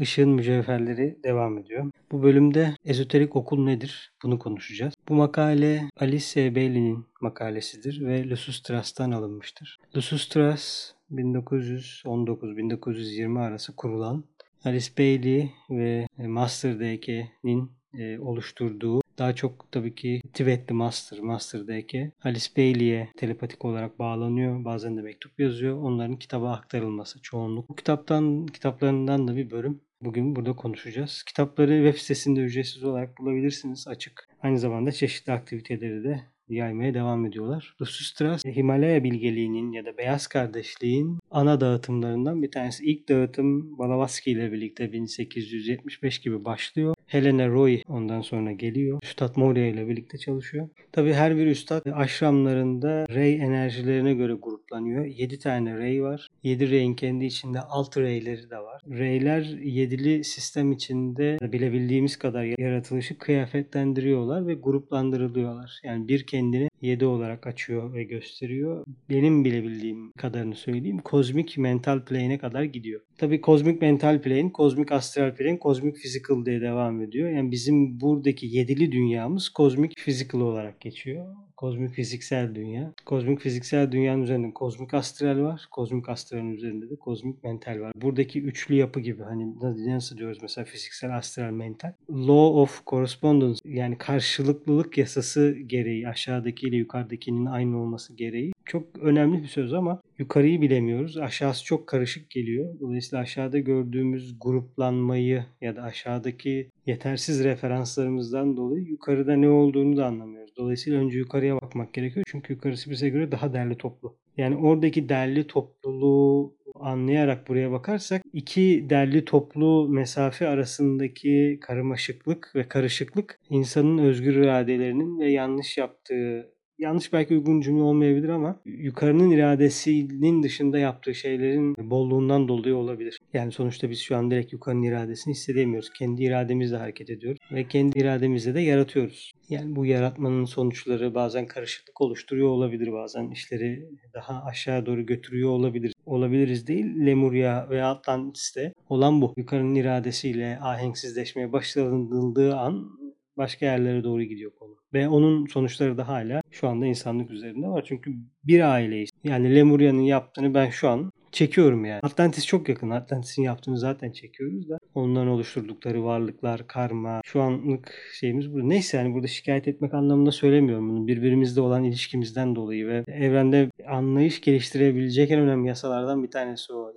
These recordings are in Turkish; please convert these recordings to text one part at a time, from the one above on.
Işığın Mücevherleri devam ediyor. Bu bölümde ezoterik okul nedir? Bunu konuşacağız. Bu makale Alice. Bailey'nin makalesidir ve Lucius Trust'tan alınmıştır. Lucius Trust 1919-1920 arası kurulan Alice Bailey ve Master D.K.'nin e, oluşturduğu daha çok tabii ki Tibetli Master, Master D.K. Alice Bailey'e telepatik olarak bağlanıyor. Bazen de mektup yazıyor. Onların kitaba aktarılması çoğunluk. Bu kitaptan, kitaplarından da bir bölüm bugün burada konuşacağız. Kitapları web sitesinde ücretsiz olarak bulabilirsiniz. Açık. Aynı zamanda çeşitli aktiviteleri de yaymaya devam ediyorlar. Lusus Himalaya bilgeliğinin ya da Beyaz Kardeşliğin ana dağıtımlarından bir tanesi. İlk dağıtım Blavatsky ile birlikte 1875 gibi başlıyor. Helena Roy ondan sonra geliyor. Üstad Moria ile birlikte çalışıyor. Tabi her bir üstad aşramlarında ray enerjilerine göre gruplanıyor. 7 tane ray var. 7 ray'in kendi içinde alt ray'leri de var. Ray'ler yedili sistem içinde bilebildiğimiz kadar yaratılışı kıyafetlendiriyorlar ve gruplandırılıyorlar. Yani bir kendini 7 olarak açıyor ve gösteriyor. Benim bilebildiğim kadarını söyleyeyim. Kozmik mental plane'e kadar gidiyor. Tabi kozmik mental plane, kozmik astral plane, kozmik physical diye devam ediyor. Yani bizim buradaki yedili dünyamız kozmik physical olarak geçiyor. Kozmik fiziksel dünya. Kozmik fiziksel dünyanın üzerinde kozmik astral var. Kozmik astralın üzerinde de kozmik mental var. Buradaki üçlü yapı gibi hani nasıl diyoruz mesela fiziksel, astral, mental. Law of correspondence yani karşılıklılık yasası gereği aşağıdaki ile yukarıdakinin aynı olması gereği çok önemli bir söz ama yukarıyı bilemiyoruz. Aşağısı çok karışık geliyor. Dolayısıyla aşağıda gördüğümüz gruplanmayı ya da aşağıdaki yetersiz referanslarımızdan dolayı yukarıda ne olduğunu da anlamıyoruz. Dolayısıyla önce yukarıya bakmak gerekiyor. Çünkü yukarısı bize göre daha derli toplu. Yani oradaki derli topluluğu anlayarak buraya bakarsak iki derli toplu mesafe arasındaki karmaşıklık ve karışıklık insanın özgür iradelerinin ve yanlış yaptığı yanlış belki uygun cümle olmayabilir ama yukarının iradesinin dışında yaptığı şeylerin bolluğundan dolayı olabilir. Yani sonuçta biz şu an direkt yukarının iradesini hissedemiyoruz. Kendi irademizle hareket ediyoruz ve kendi irademizle de yaratıyoruz. Yani bu yaratmanın sonuçları bazen karışıklık oluşturuyor olabilir. Bazen işleri daha aşağı doğru götürüyor olabilir. Olabiliriz değil. Lemuria ve Atlantis'te olan bu. Yukarının iradesiyle ahenksizleşmeye başlanıldığı an başka yerlere doğru gidiyor konu. Ve onun sonuçları da hala şu anda insanlık üzerinde var. Çünkü bir aileyiz. Yani Lemuria'nın yaptığını ben şu an çekiyorum yani. Atlantis çok yakın. Atlantis'in yaptığını zaten çekiyoruz da onların oluşturdukları varlıklar, karma, şu anlık şeyimiz bu. Neyse yani burada şikayet etmek anlamında söylemiyorum bunu. Birbirimizle olan ilişkimizden dolayı ve evrende anlayış geliştirebilecek en önemli yasalardan bir tanesi o.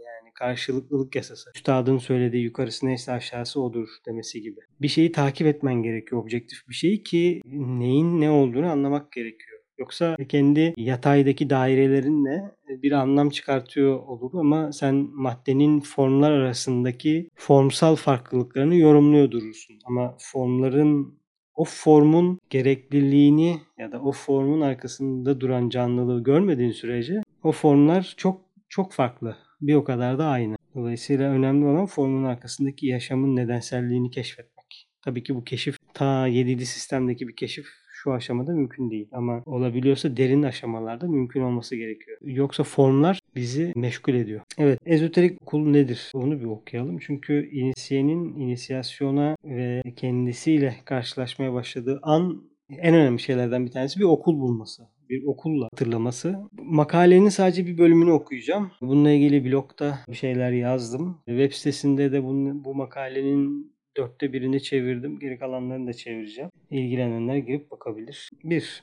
Karşılıklılık yasası. Üstadın söylediği yukarısı neyse aşağısı odur demesi gibi. Bir şeyi takip etmen gerekiyor objektif bir şeyi ki neyin ne olduğunu anlamak gerekiyor. Yoksa kendi yataydaki dairelerinle bir anlam çıkartıyor olur ama sen maddenin formlar arasındaki formsal farklılıklarını yorumluyor durursun. Ama formların o formun gerekliliğini ya da o formun arkasında duran canlılığı görmediğin sürece o formlar çok çok farklı bir o kadar da aynı. Dolayısıyla önemli olan formun arkasındaki yaşamın nedenselliğini keşfetmek. Tabii ki bu keşif ta 7. sistemdeki bir keşif şu aşamada mümkün değil. Ama olabiliyorsa derin aşamalarda mümkün olması gerekiyor. Yoksa formlar bizi meşgul ediyor. Evet, ezoterik okul nedir? Onu bir okuyalım. Çünkü inisiyenin inisiyasyona ve kendisiyle karşılaşmaya başladığı an en önemli şeylerden bir tanesi bir okul bulması bir okulla hatırlaması. Makalenin sadece bir bölümünü okuyacağım. Bununla ilgili blogda bir şeyler yazdım. Web sitesinde de bunu, bu makalenin dörtte birini çevirdim. Geri kalanlarını da çevireceğim. İlgilenenler girip bakabilir. Bir,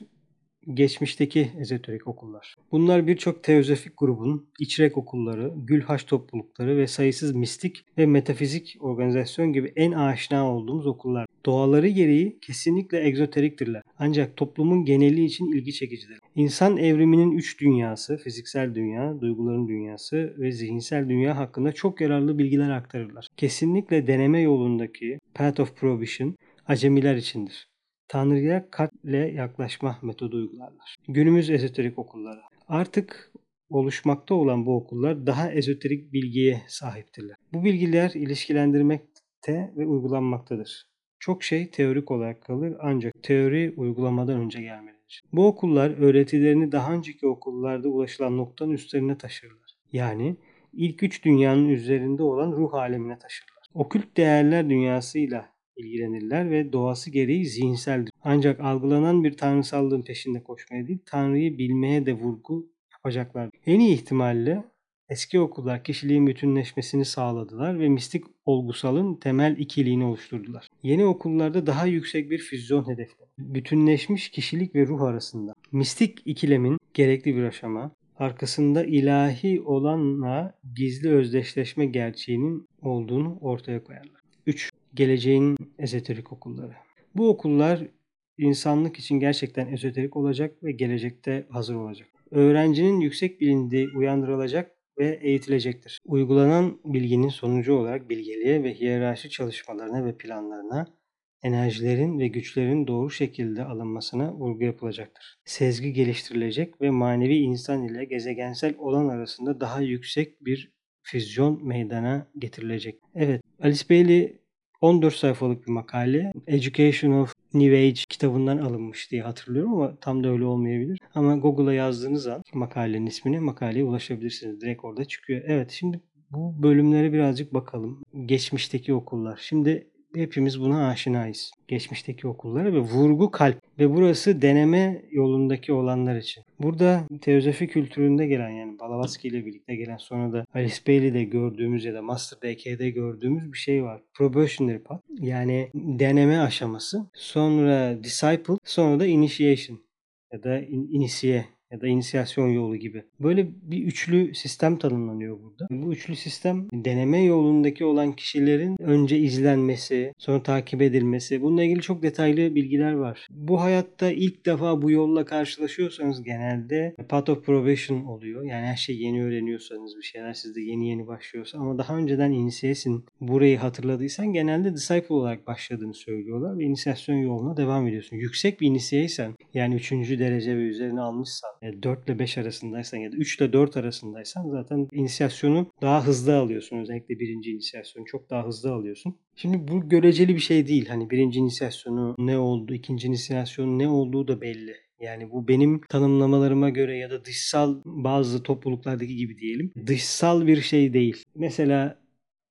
geçmişteki ezoterik okullar. Bunlar birçok teozofik grubun içrek okulları, gülhaç toplulukları ve sayısız mistik ve metafizik organizasyon gibi en aşina olduğumuz okullar. Doğaları gereği kesinlikle egzoteriktirler. Ancak toplumun geneli için ilgi çekicidir. İnsan evriminin üç dünyası, fiziksel dünya, duyguların dünyası ve zihinsel dünya hakkında çok yararlı bilgiler aktarırlar. Kesinlikle deneme yolundaki Path of Prohibition acemiler içindir. Tanrı'ya kalple yaklaşma metodu uygularlar. Günümüz ezoterik okulları. Artık oluşmakta olan bu okullar daha ezoterik bilgiye sahiptirler. Bu bilgiler ilişkilendirmekte ve uygulanmaktadır. Çok şey teorik olarak kalır ancak teori uygulamadan önce gelmelidir. Bu okullar öğretilerini daha önceki okullarda ulaşılan noktanın üstlerine taşırlar. Yani ilk üç dünyanın üzerinde olan ruh alemine taşırlar. Okült değerler dünyasıyla ilgilenirler ve doğası gereği zihinseldir. Ancak algılanan bir tanrısallığın peşinde koşmaya değil, Tanrı'yı bilmeye de vurgu yapacaklar. En iyi ihtimalle eski okullar kişiliğin bütünleşmesini sağladılar ve mistik olgusalın temel ikiliğini oluşturdular. Yeni okullarda daha yüksek bir füzyon hedefleri. Bütünleşmiş kişilik ve ruh arasında. Mistik ikilemin gerekli bir aşama, arkasında ilahi olanla gizli özdeşleşme gerçeğinin olduğunu ortaya koyarlar. 3. Geleceğin ezoterik okulları. Bu okullar insanlık için gerçekten ezoterik olacak ve gelecekte hazır olacak. Öğrencinin yüksek bilinci uyandırılacak ve eğitilecektir. Uygulanan bilginin sonucu olarak bilgeliğe ve hiyerarşi çalışmalarına ve planlarına enerjilerin ve güçlerin doğru şekilde alınmasına vurgu yapılacaktır. Sezgi geliştirilecek ve manevi insan ile gezegensel olan arasında daha yüksek bir füzyon meydana getirilecek. Evet, Alice Bailey 14 sayfalık bir makale. Education of New Age kitabından alınmış diye hatırlıyorum ama tam da öyle olmayabilir. Ama Google'a yazdığınız an makalenin ismini makaleye ulaşabilirsiniz. Direkt orada çıkıyor. Evet şimdi bu bölümlere birazcık bakalım. Geçmişteki okullar. Şimdi hepimiz buna aşinayız. Geçmişteki okullara ve vurgu kalp. Ve burası deneme yolundaki olanlar için. Burada teozofi kültüründe gelen yani Blavatsky ile birlikte gelen sonra da Alice Bailey'de gördüğümüz ya da Master DK'de gördüğümüz bir şey var. Probationary path yani deneme aşaması. Sonra disciple sonra da initiation ya da in, inisiye ya da inisiyasyon yolu gibi. Böyle bir üçlü sistem tanımlanıyor burada. Bu üçlü sistem deneme yolundaki olan kişilerin önce izlenmesi, sonra takip edilmesi. Bununla ilgili çok detaylı bilgiler var. Bu hayatta ilk defa bu yolla karşılaşıyorsanız genelde path of probation oluyor. Yani her şey yeni öğreniyorsanız bir şeyler sizde yeni yeni başlıyorsa ama daha önceden inisiyesin burayı hatırladıysan genelde disciple olarak başladığını söylüyorlar ve inisiyasyon yoluna devam ediyorsun. Yüksek bir inisiyeysen yani 3. derece ve üzerine almışsan 4 ile 5 arasındaysan ya da 3 ile 4 arasındaysan zaten inisiyasyonu daha hızlı alıyorsun. Özellikle birinci inisiyasyonu çok daha hızlı alıyorsun. Şimdi bu göreceli bir şey değil. Hani birinci inisiyasyonu ne oldu, ikinci inisiyasyonu ne olduğu da belli. Yani bu benim tanımlamalarıma göre ya da dışsal bazı topluluklardaki gibi diyelim. Dışsal bir şey değil. Mesela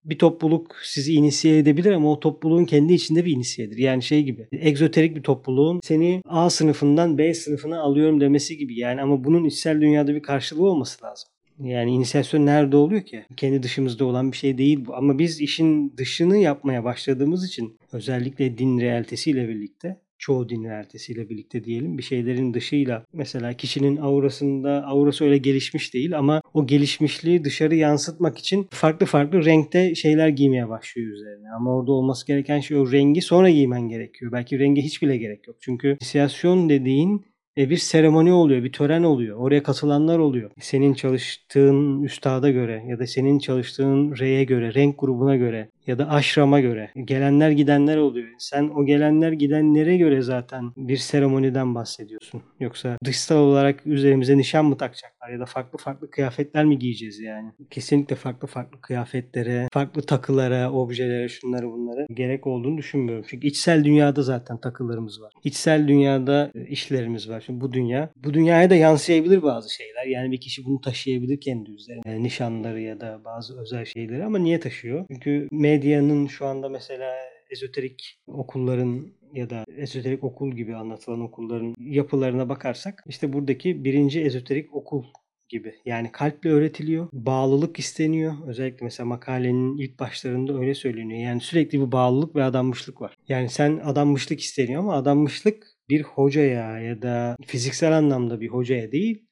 bir topluluk sizi inisiye edebilir ama o topluluğun kendi içinde bir inisiyedir. Yani şey gibi egzoterik bir topluluğun seni A sınıfından B sınıfına alıyorum demesi gibi. Yani ama bunun içsel dünyada bir karşılığı olması lazım. Yani inisiyasyon nerede oluyor ki? Kendi dışımızda olan bir şey değil bu. Ama biz işin dışını yapmaya başladığımız için özellikle din realitesiyle birlikte çoğu din ertesiyle birlikte diyelim bir şeylerin dışıyla mesela kişinin aurasında aurası öyle gelişmiş değil ama o gelişmişliği dışarı yansıtmak için farklı farklı renkte şeyler giymeye başlıyor üzerine. Ama orada olması gereken şey o rengi sonra giymen gerekiyor. Belki rengi hiç bile gerek yok. Çünkü inisiyasyon dediğin e, bir seremoni oluyor, bir tören oluyor. Oraya katılanlar oluyor. Senin çalıştığın üstada göre ya da senin çalıştığın reye göre, renk grubuna göre ya da aşrama göre gelenler gidenler oluyor. Sen o gelenler gidenlere göre zaten bir seremoniden bahsediyorsun. Yoksa dışsal olarak üzerimize nişan mı takacaklar ya da farklı farklı kıyafetler mi giyeceğiz yani? Kesinlikle farklı farklı kıyafetlere, farklı takılara, objelere, şunları bunları gerek olduğunu düşünmüyorum. Çünkü içsel dünyada zaten takılarımız var. İçsel dünyada işlerimiz var. Şimdi bu dünya, bu dünyaya da yansıyabilir bazı şeyler. Yani bir kişi bunu taşıyabilir kendi üzerine. Yani nişanları ya da bazı özel şeyleri ama niye taşıyor? Çünkü medyanın şu anda mesela ezoterik okulların ya da ezoterik okul gibi anlatılan okulların yapılarına bakarsak işte buradaki birinci ezoterik okul gibi. Yani kalple öğretiliyor. Bağlılık isteniyor. Özellikle mesela makalenin ilk başlarında öyle söyleniyor. Yani sürekli bir bağlılık ve adanmışlık var. Yani sen adanmışlık isteniyor ama adanmışlık bir hocaya ya da fiziksel anlamda bir hocaya değil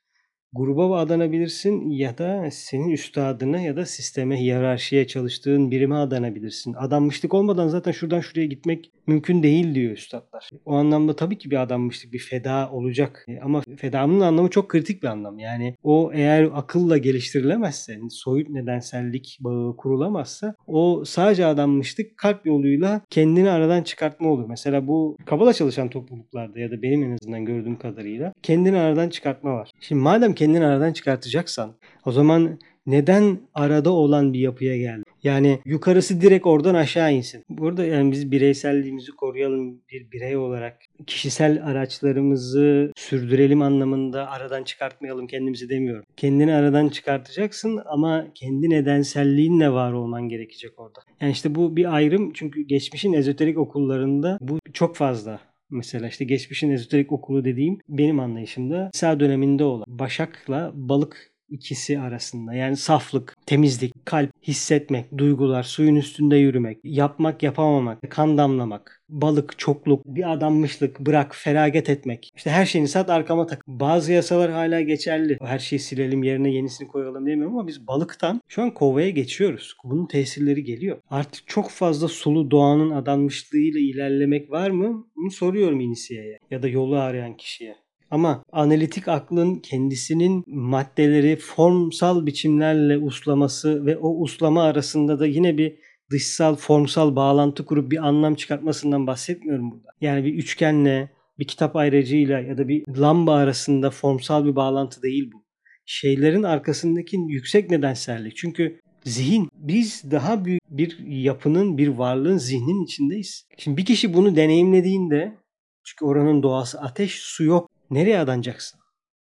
gruba adanabilirsin ya da senin üstadına ya da sisteme, hiyerarşiye çalıştığın birime adanabilirsin. Adanmışlık olmadan zaten şuradan şuraya gitmek mümkün değil diyor üstadlar. O anlamda tabii ki bir adanmışlık, bir feda olacak. E, ama fedanın anlamı çok kritik bir anlam. Yani o eğer akılla geliştirilemezse, soyut nedensellik bağı kurulamazsa o sadece adanmışlık kalp yoluyla kendini aradan çıkartma olur. Mesela bu kabala çalışan topluluklarda ya da benim en azından gördüğüm kadarıyla kendini aradan çıkartma var. Şimdi madem kendini aradan çıkartacaksan o zaman neden arada olan bir yapıya geldin? Yani yukarısı direkt oradan aşağı insin. Burada yani biz bireyselliğimizi koruyalım bir birey olarak. Kişisel araçlarımızı sürdürelim anlamında aradan çıkartmayalım kendimizi demiyorum. Kendini aradan çıkartacaksın ama kendi nedenselliğinle var olman gerekecek orada. Yani işte bu bir ayrım çünkü geçmişin ezoterik okullarında bu çok fazla Mesela işte geçmişin ezoterik okulu dediğim benim anlayışımda İsa döneminde olan Başak'la balık ikisi arasında. Yani saflık, temizlik, kalp, hissetmek, duygular, suyun üstünde yürümek, yapmak, yapamamak, kan damlamak, balık, çokluk, bir adanmışlık, bırak, feragat etmek. İşte her şeyini sat arkama tak. Bazı yasalar hala geçerli. Her şeyi silelim yerine yenisini koyalım demiyorum ama biz balıktan şu an kovaya geçiyoruz. Bunun tesirleri geliyor. Artık çok fazla sulu doğanın adanmışlığıyla ilerlemek var mı? Bunu soruyorum inisiyeye ya da yolu arayan kişiye. Ama analitik aklın kendisinin maddeleri formsal biçimlerle uslaması ve o uslama arasında da yine bir dışsal formsal bağlantı kurup bir anlam çıkartmasından bahsetmiyorum burada. Yani bir üçgenle bir kitap ayracıyla ya da bir lamba arasında formsal bir bağlantı değil bu. Şeylerin arkasındaki yüksek nedensellik. Çünkü zihin biz daha büyük bir yapının, bir varlığın zihnin içindeyiz. Şimdi bir kişi bunu deneyimlediğinde çünkü oranın doğası ateş, su yok. Nereye adanacaksın?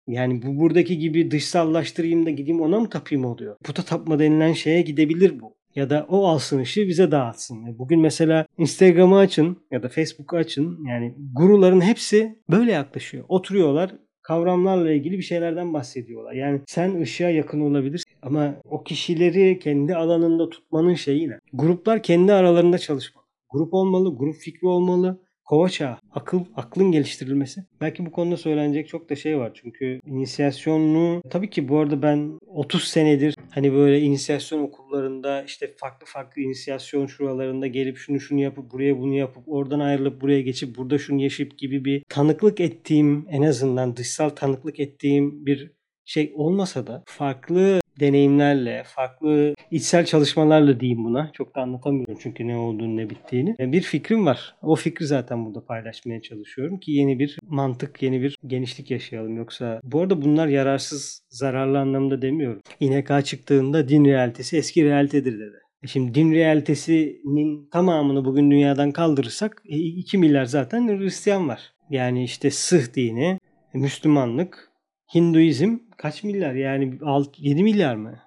Yani bu buradaki gibi dışsallaştırayım da gideyim ona mı tapayım oluyor? Puta tapma denilen şeye gidebilir bu. Ya da o alsın ışığı bize dağıtsın. E, bugün mesela Instagram'ı açın ya da Facebook'u açın. Yani guruların hepsi böyle yaklaşıyor. Oturuyorlar kavramlarla ilgili bir şeylerden bahsediyorlar. Yani sen ışığa yakın olabilirsin ama o kişileri kendi alanında tutmanın şeyi ne? Gruplar kendi aralarında çalışmalı. Grup olmalı, grup fikri olmalı. Kova çağı, akıl, aklın geliştirilmesi. Belki bu konuda söylenecek çok da şey var. Çünkü inisiyasyonlu tabii ki bu arada ben 30 senedir hani böyle inisiyasyon okullarında işte farklı farklı inisiyasyon şuralarında gelip şunu şunu yapıp buraya bunu yapıp oradan ayrılıp buraya geçip burada şunu yaşayıp gibi bir tanıklık ettiğim en azından dışsal tanıklık ettiğim bir şey olmasa da farklı deneyimlerle, farklı içsel çalışmalarla diyeyim buna. Çok da anlatamıyorum çünkü ne olduğunu ne bittiğini. Bir fikrim var. O fikri zaten burada paylaşmaya çalışıyorum ki yeni bir mantık, yeni bir genişlik yaşayalım. Yoksa bu arada bunlar yararsız, zararlı anlamda demiyorum. İNK çıktığında din realitesi eski realitedir dedi. E şimdi din realitesinin tamamını bugün dünyadan kaldırırsak 2 e, milyar zaten Hristiyan var. Yani işte Sıh dini, Müslümanlık, Hinduizm kaç milyar yani 6, 7 milyar mı?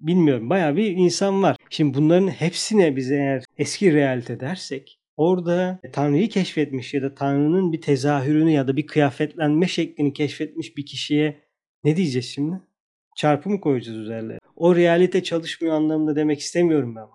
Bilmiyorum. Baya bir insan var. Şimdi bunların hepsine biz eğer eski realite dersek orada Tanrı'yı keşfetmiş ya da Tanrı'nın bir tezahürünü ya da bir kıyafetlenme şeklini keşfetmiş bir kişiye ne diyeceğiz şimdi? Çarpı mı koyacağız üzerlerine? O realite çalışmıyor anlamında demek istemiyorum ben.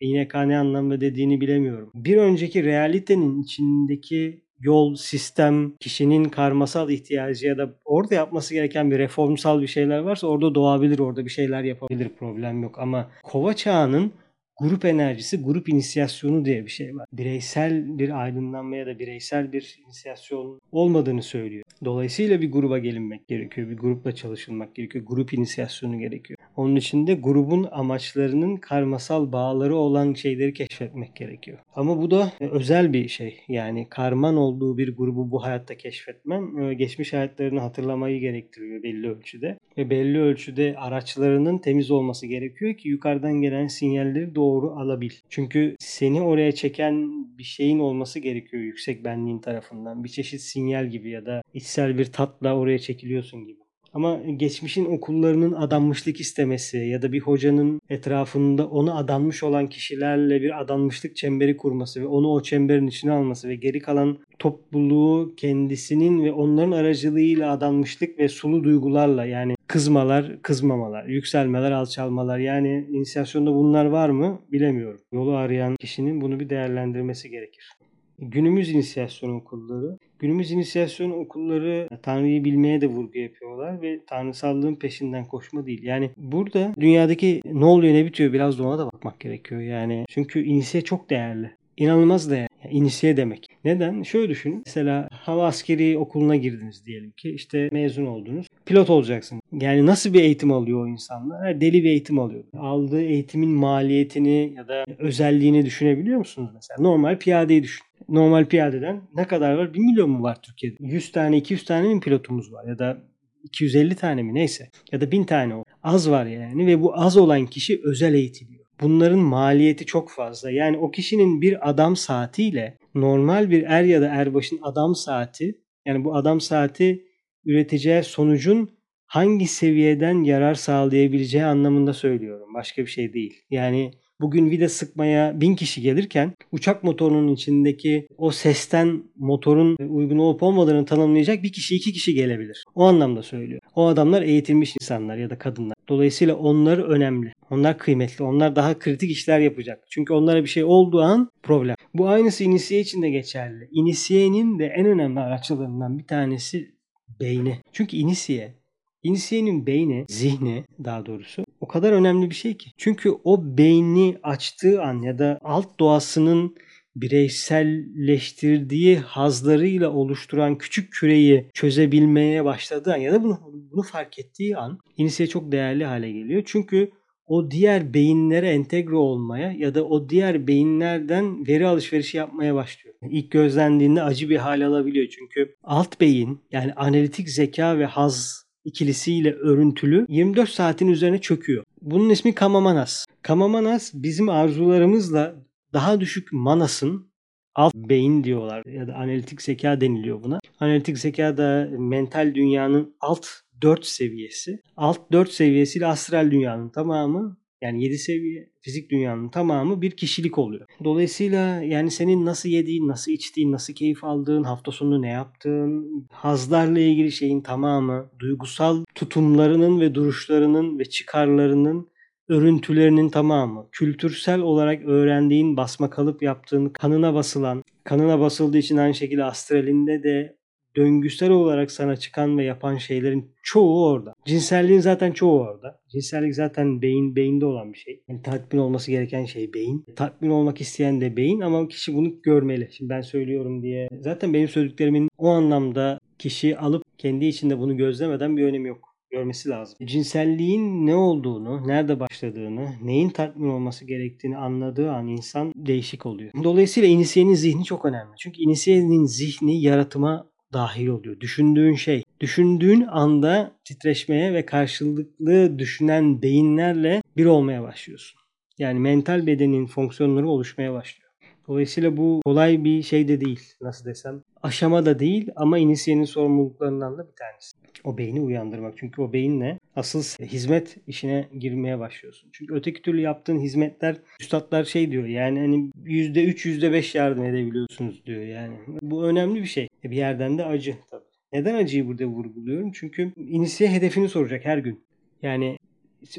İnek ne anlamda dediğini bilemiyorum. Bir önceki realitenin içindeki yol, sistem, kişinin karmasal ihtiyacı ya da orada yapması gereken bir reformsal bir şeyler varsa orada doğabilir, orada bir şeyler yapabilir problem yok. Ama kova çağının grup enerjisi, grup inisiyasyonu diye bir şey var. Bireysel bir aydınlanma ya da bireysel bir inisiyasyon olmadığını söylüyor. Dolayısıyla bir gruba gelinmek gerekiyor. Bir grupla çalışılmak gerekiyor. Grup inisiyasyonu gerekiyor. Onun için de grubun amaçlarının karmasal bağları olan şeyleri keşfetmek gerekiyor. Ama bu da özel bir şey. Yani karman olduğu bir grubu bu hayatta keşfetmen e, geçmiş hayatlarını hatırlamayı gerektiriyor belli ölçüde. Ve belli ölçüde araçlarının temiz olması gerekiyor ki yukarıdan gelen sinyalleri doğru alabil. Çünkü seni oraya çeken bir şeyin olması gerekiyor yüksek benliğin tarafından. Bir çeşit sinyal gibi ya da içsel bir tatla oraya çekiliyorsun gibi. Ama geçmişin okullarının adanmışlık istemesi ya da bir hocanın etrafında onu adanmış olan kişilerle bir adanmışlık çemberi kurması ve onu o çemberin içine alması ve geri kalan topluluğu kendisinin ve onların aracılığıyla adanmışlık ve sulu duygularla yani kızmalar, kızmamalar, yükselmeler, alçalmalar yani inisiyasyonda bunlar var mı bilemiyorum. Yolu arayan kişinin bunu bir değerlendirmesi gerekir. Günümüz inisiyasyon okulları Günümüz inisiyasyon okulları Tanrı'yı bilmeye de vurgu yapıyorlar ve tanrısallığın peşinden koşma değil. Yani burada dünyadaki ne oluyor ne bitiyor biraz da ona da bakmak gerekiyor. Yani çünkü inisiye çok değerli. İnanılmaz değerli. Yani inisiye demek. Neden? Şöyle düşünün. Mesela hava askeri okuluna girdiniz diyelim ki. işte mezun oldunuz. Pilot olacaksın. Yani nasıl bir eğitim alıyor o insanlar? Deli bir eğitim alıyor. Aldığı eğitimin maliyetini ya da özelliğini düşünebiliyor musunuz mesela? Normal piyadeyi düşün normal piyadeden ne kadar var? 1 milyon mu var Türkiye'de? 100 tane 200 tane mi pilotumuz var? Ya da 250 tane mi neyse. Ya da 1000 tane o. Az var yani ve bu az olan kişi özel eğitiliyor. Bunların maliyeti çok fazla. Yani o kişinin bir adam saatiyle normal bir er ya da erbaşın adam saati yani bu adam saati üreteceği sonucun hangi seviyeden yarar sağlayabileceği anlamında söylüyorum. Başka bir şey değil. Yani bugün vida sıkmaya bin kişi gelirken uçak motorunun içindeki o sesten motorun uygun olup olmadığını tanımlayacak bir kişi iki kişi gelebilir. O anlamda söylüyor. O adamlar eğitilmiş insanlar ya da kadınlar. Dolayısıyla onlar önemli. Onlar kıymetli. Onlar daha kritik işler yapacak. Çünkü onlara bir şey olduğu an problem. Bu aynısı inisiye için de geçerli. İnisiyenin de en önemli araçlarından bir tanesi beyni. Çünkü inisiye İnisiyenin beyni, zihni daha doğrusu o kadar önemli bir şey ki. Çünkü o beyni açtığı an ya da alt doğasının bireyselleştirdiği hazlarıyla oluşturan küçük küreyi çözebilmeye başladığı an ya da bunu, bunu fark ettiği an inisiye çok değerli hale geliyor. Çünkü o diğer beyinlere entegre olmaya ya da o diğer beyinlerden veri alışverişi yapmaya başlıyor. İlk gözlendiğinde acı bir hal alabiliyor çünkü alt beyin yani analitik zeka ve haz ikilisiyle örüntülü 24 saatin üzerine çöküyor. Bunun ismi Kamamanas. Kamamanas bizim arzularımızla daha düşük manasın alt beyin diyorlar ya da analitik zeka deniliyor buna. Analitik zeka da mental dünyanın alt 4 seviyesi. Alt 4 seviyesiyle astral dünyanın tamamı yani 7 seviye fizik dünyanın tamamı bir kişilik oluyor. Dolayısıyla yani senin nasıl yediğin, nasıl içtiğin, nasıl keyif aldığın, hafta sonu ne yaptığın, hazlarla ilgili şeyin tamamı, duygusal tutumlarının ve duruşlarının ve çıkarlarının örüntülerinin tamamı, kültürsel olarak öğrendiğin, basma kalıp yaptığın, kanına basılan, kanına basıldığı için aynı şekilde astralinde de döngüsel olarak sana çıkan ve yapan şeylerin çoğu orada. Cinselliğin zaten çoğu orada. Cinsellik zaten beyin beyinde olan bir şey. Yani tatmin olması gereken şey beyin. Tatmin olmak isteyen de beyin ama kişi bunu görmeli. Şimdi ben söylüyorum diye. Zaten benim söylediklerimin o anlamda kişi alıp kendi içinde bunu gözlemeden bir önemi yok görmesi lazım. Cinselliğin ne olduğunu, nerede başladığını, neyin tatmin olması gerektiğini anladığı an insan değişik oluyor. Dolayısıyla inisiyenin zihni çok önemli. Çünkü inisiyenin zihni yaratıma dahil oluyor. Düşündüğün şey. Düşündüğün anda titreşmeye ve karşılıklı düşünen beyinlerle bir olmaya başlıyorsun. Yani mental bedenin fonksiyonları oluşmaya başlıyor. Dolayısıyla bu kolay bir şey de değil. Nasıl desem. Aşama da değil ama inisiyenin sorumluluklarından da bir tanesi. O beyni uyandırmak. Çünkü o beyinle asıl hizmet işine girmeye başlıyorsun. Çünkü öteki türlü yaptığın hizmetler üstadlar şey diyor yani hani %3 %5 yardım edebiliyorsunuz diyor yani. Bu önemli bir şey. E, bir yerden de acı tabii. Neden acıyı burada vurguluyorum? Çünkü inisiye hedefini soracak her gün. Yani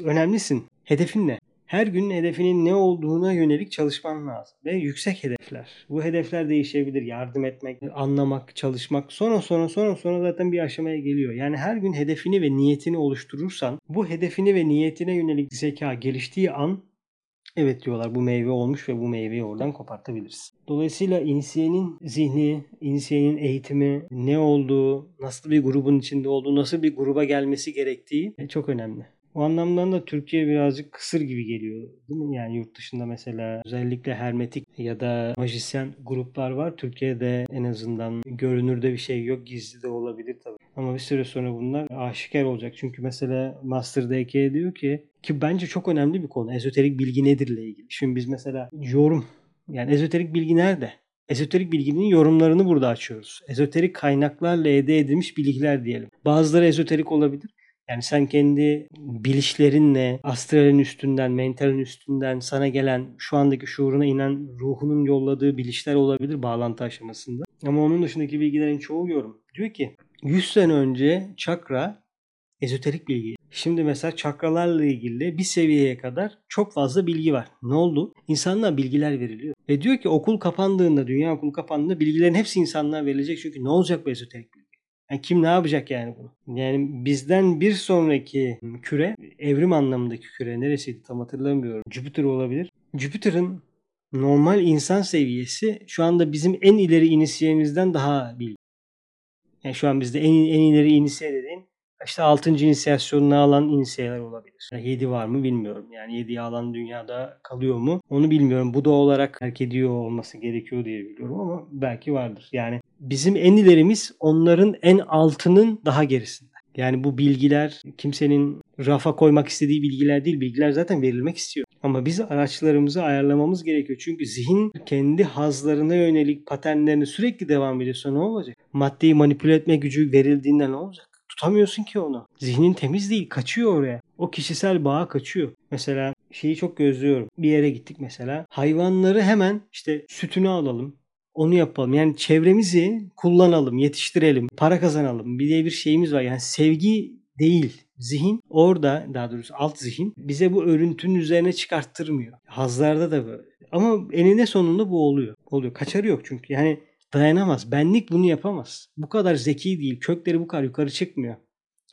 önemlisin. Hedefin ne? Her gün hedefinin ne olduğuna yönelik çalışman lazım. Ve yüksek hedefler. Bu hedefler değişebilir. Yardım etmek, anlamak, çalışmak. Sonra sonra sonra sonra zaten bir aşamaya geliyor. Yani her gün hedefini ve niyetini oluşturursan bu hedefini ve niyetine yönelik zeka geliştiği an evet diyorlar bu meyve olmuş ve bu meyveyi oradan kopartabiliriz. Dolayısıyla inisiyenin zihni, inisiyenin eğitimi, ne olduğu, nasıl bir grubun içinde olduğu, nasıl bir gruba gelmesi gerektiği çok önemli. O anlamdan da Türkiye birazcık kısır gibi geliyor değil mi? Yani yurt dışında mesela özellikle hermetik ya da majisyen gruplar var. Türkiye'de en azından görünürde bir şey yok. Gizli de olabilir tabii. Ama bir süre sonra bunlar aşikar olacak. Çünkü mesela Master DK diyor ki ki bence çok önemli bir konu. Ezoterik bilgi nedir ile ilgili. Şimdi biz mesela yorum yani ezoterik bilgi nerede? Ezoterik bilginin yorumlarını burada açıyoruz. Ezoterik kaynaklarla elde edilmiş bilgiler diyelim. Bazıları ezoterik olabilir. Yani sen kendi bilişlerinle, astralin üstünden, mentalin üstünden sana gelen şu andaki şuuruna inen ruhunun yolladığı bilişler olabilir bağlantı aşamasında. Ama onun dışındaki bilgilerin çoğu yorum. Diyor ki 100 sene önce çakra ezoterik bilgi. Şimdi mesela çakralarla ilgili bir seviyeye kadar çok fazla bilgi var. Ne oldu? İnsanlara bilgiler veriliyor. Ve diyor ki okul kapandığında, dünya okulu kapandığında bilgilerin hepsi insanlığa verilecek. Çünkü ne olacak bu ezoterik bilgi? Yani kim ne yapacak yani bunu? Yani bizden bir sonraki küre, evrim anlamındaki küre neresiydi tam hatırlamıyorum. Jüpiter olabilir. Jüpiter'in normal insan seviyesi şu anda bizim en ileri inisiyemizden daha bilgi. Yani şu an bizde en, en ileri inisiye dediğin işte 6. inisiyasyonunu alan inisiyeler olabilir. 7 var mı bilmiyorum. Yani 7'yi alan dünyada kalıyor mu? Onu bilmiyorum. Bu da olarak terk ediyor olması gerekiyor diye biliyorum ama belki vardır. Yani bizim en ilerimiz onların en altının daha gerisinde. Yani bu bilgiler kimsenin rafa koymak istediği bilgiler değil. Bilgiler zaten verilmek istiyor. Ama biz araçlarımızı ayarlamamız gerekiyor. Çünkü zihin kendi hazlarına yönelik paternlerini sürekli devam ediyorsa ne olacak? Maddeyi manipüle etme gücü verildiğinde ne olacak? Tutamıyorsun ki onu. Zihnin temiz değil. Kaçıyor oraya. O kişisel bağa kaçıyor. Mesela şeyi çok gözlüyorum. Bir yere gittik mesela. Hayvanları hemen işte sütünü alalım. Onu yapalım. Yani çevremizi kullanalım, yetiştirelim, para kazanalım. Bir diye bir şeyimiz var. Yani sevgi değil. Zihin orada daha doğrusu alt zihin bize bu örüntünün üzerine çıkarttırmıyor. Hazlarda da böyle. Ama eninde sonunda bu oluyor. Oluyor. Kaçarı yok çünkü. Yani dayanamaz. Benlik bunu yapamaz. Bu kadar zeki değil. Kökleri bu kadar yukarı çıkmıyor.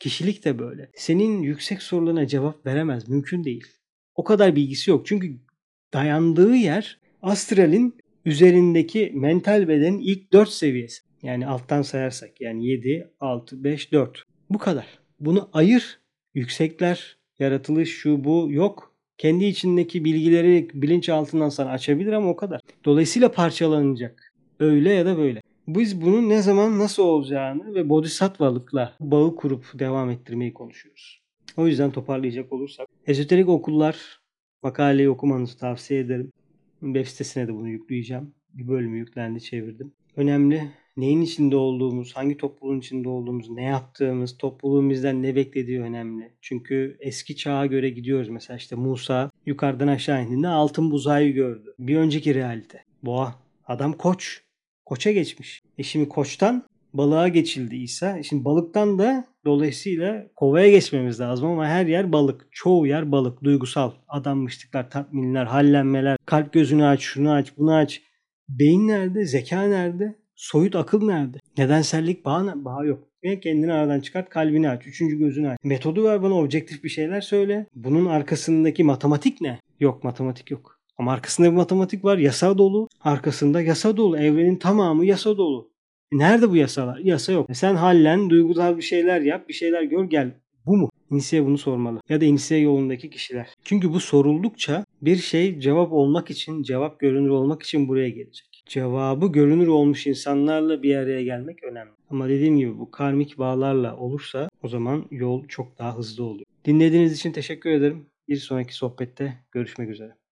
Kişilik de böyle. Senin yüksek sorularına cevap veremez. Mümkün değil. O kadar bilgisi yok. Çünkü dayandığı yer astralin üzerindeki mental bedenin ilk 4 seviyesi. Yani alttan sayarsak yani 7, 6, 5, 4. Bu kadar. Bunu ayır. Yüksekler, yaratılış, şu bu yok. Kendi içindeki bilgileri bilinçaltından sana açabilir ama o kadar. Dolayısıyla parçalanacak. Öyle ya da böyle. Biz bunun ne zaman nasıl olacağını ve bodhisattvalıkla bağı kurup devam ettirmeyi konuşuyoruz. O yüzden toparlayacak olursak ezoterik okullar makaleyi okumanızı tavsiye ederim. Web sitesine de bunu yükleyeceğim. Bir bölümü yüklendi çevirdim. Önemli neyin içinde olduğumuz, hangi topluluğun içinde olduğumuz, ne yaptığımız, topluluğun bizden ne beklediği önemli. Çünkü eski çağa göre gidiyoruz. Mesela işte Musa yukarıdan aşağı indiğinde altın buzayı gördü. Bir önceki realite. Boğa. Adam koç. Koça geçmiş. E şimdi koçtan balığa geçildi İsa. Şimdi balıktan da dolayısıyla kovaya geçmemiz lazım ama her yer balık. Çoğu yer balık. Duygusal. Adanmışlıklar, tatminler, hallenmeler. Kalp gözünü aç, şunu aç, bunu aç. Beyin nerede? Zeka nerede? Soyut akıl nerede? Nedensellik bağı, bağı yok. Ve kendini aradan çıkart, kalbini aç, üçüncü gözünü aç. Metodu ver bana, objektif bir şeyler söyle. Bunun arkasındaki matematik ne? Yok, matematik yok. Ama arkasında bir matematik var, yasa dolu. Arkasında yasa dolu, evrenin tamamı yasa dolu. Nerede bu yasalar? Yasa yok. E sen hallen, duygusal bir şeyler yap, bir şeyler gör, gel. Bu mu? İnisiye bunu sormalı. Ya da inisiye yolundaki kişiler. Çünkü bu soruldukça bir şey cevap olmak için, cevap görünür olmak için buraya gelecek cevabı görünür olmuş insanlarla bir araya gelmek önemli. Ama dediğim gibi bu karmik bağlarla olursa o zaman yol çok daha hızlı oluyor. Dinlediğiniz için teşekkür ederim. Bir sonraki sohbette görüşmek üzere.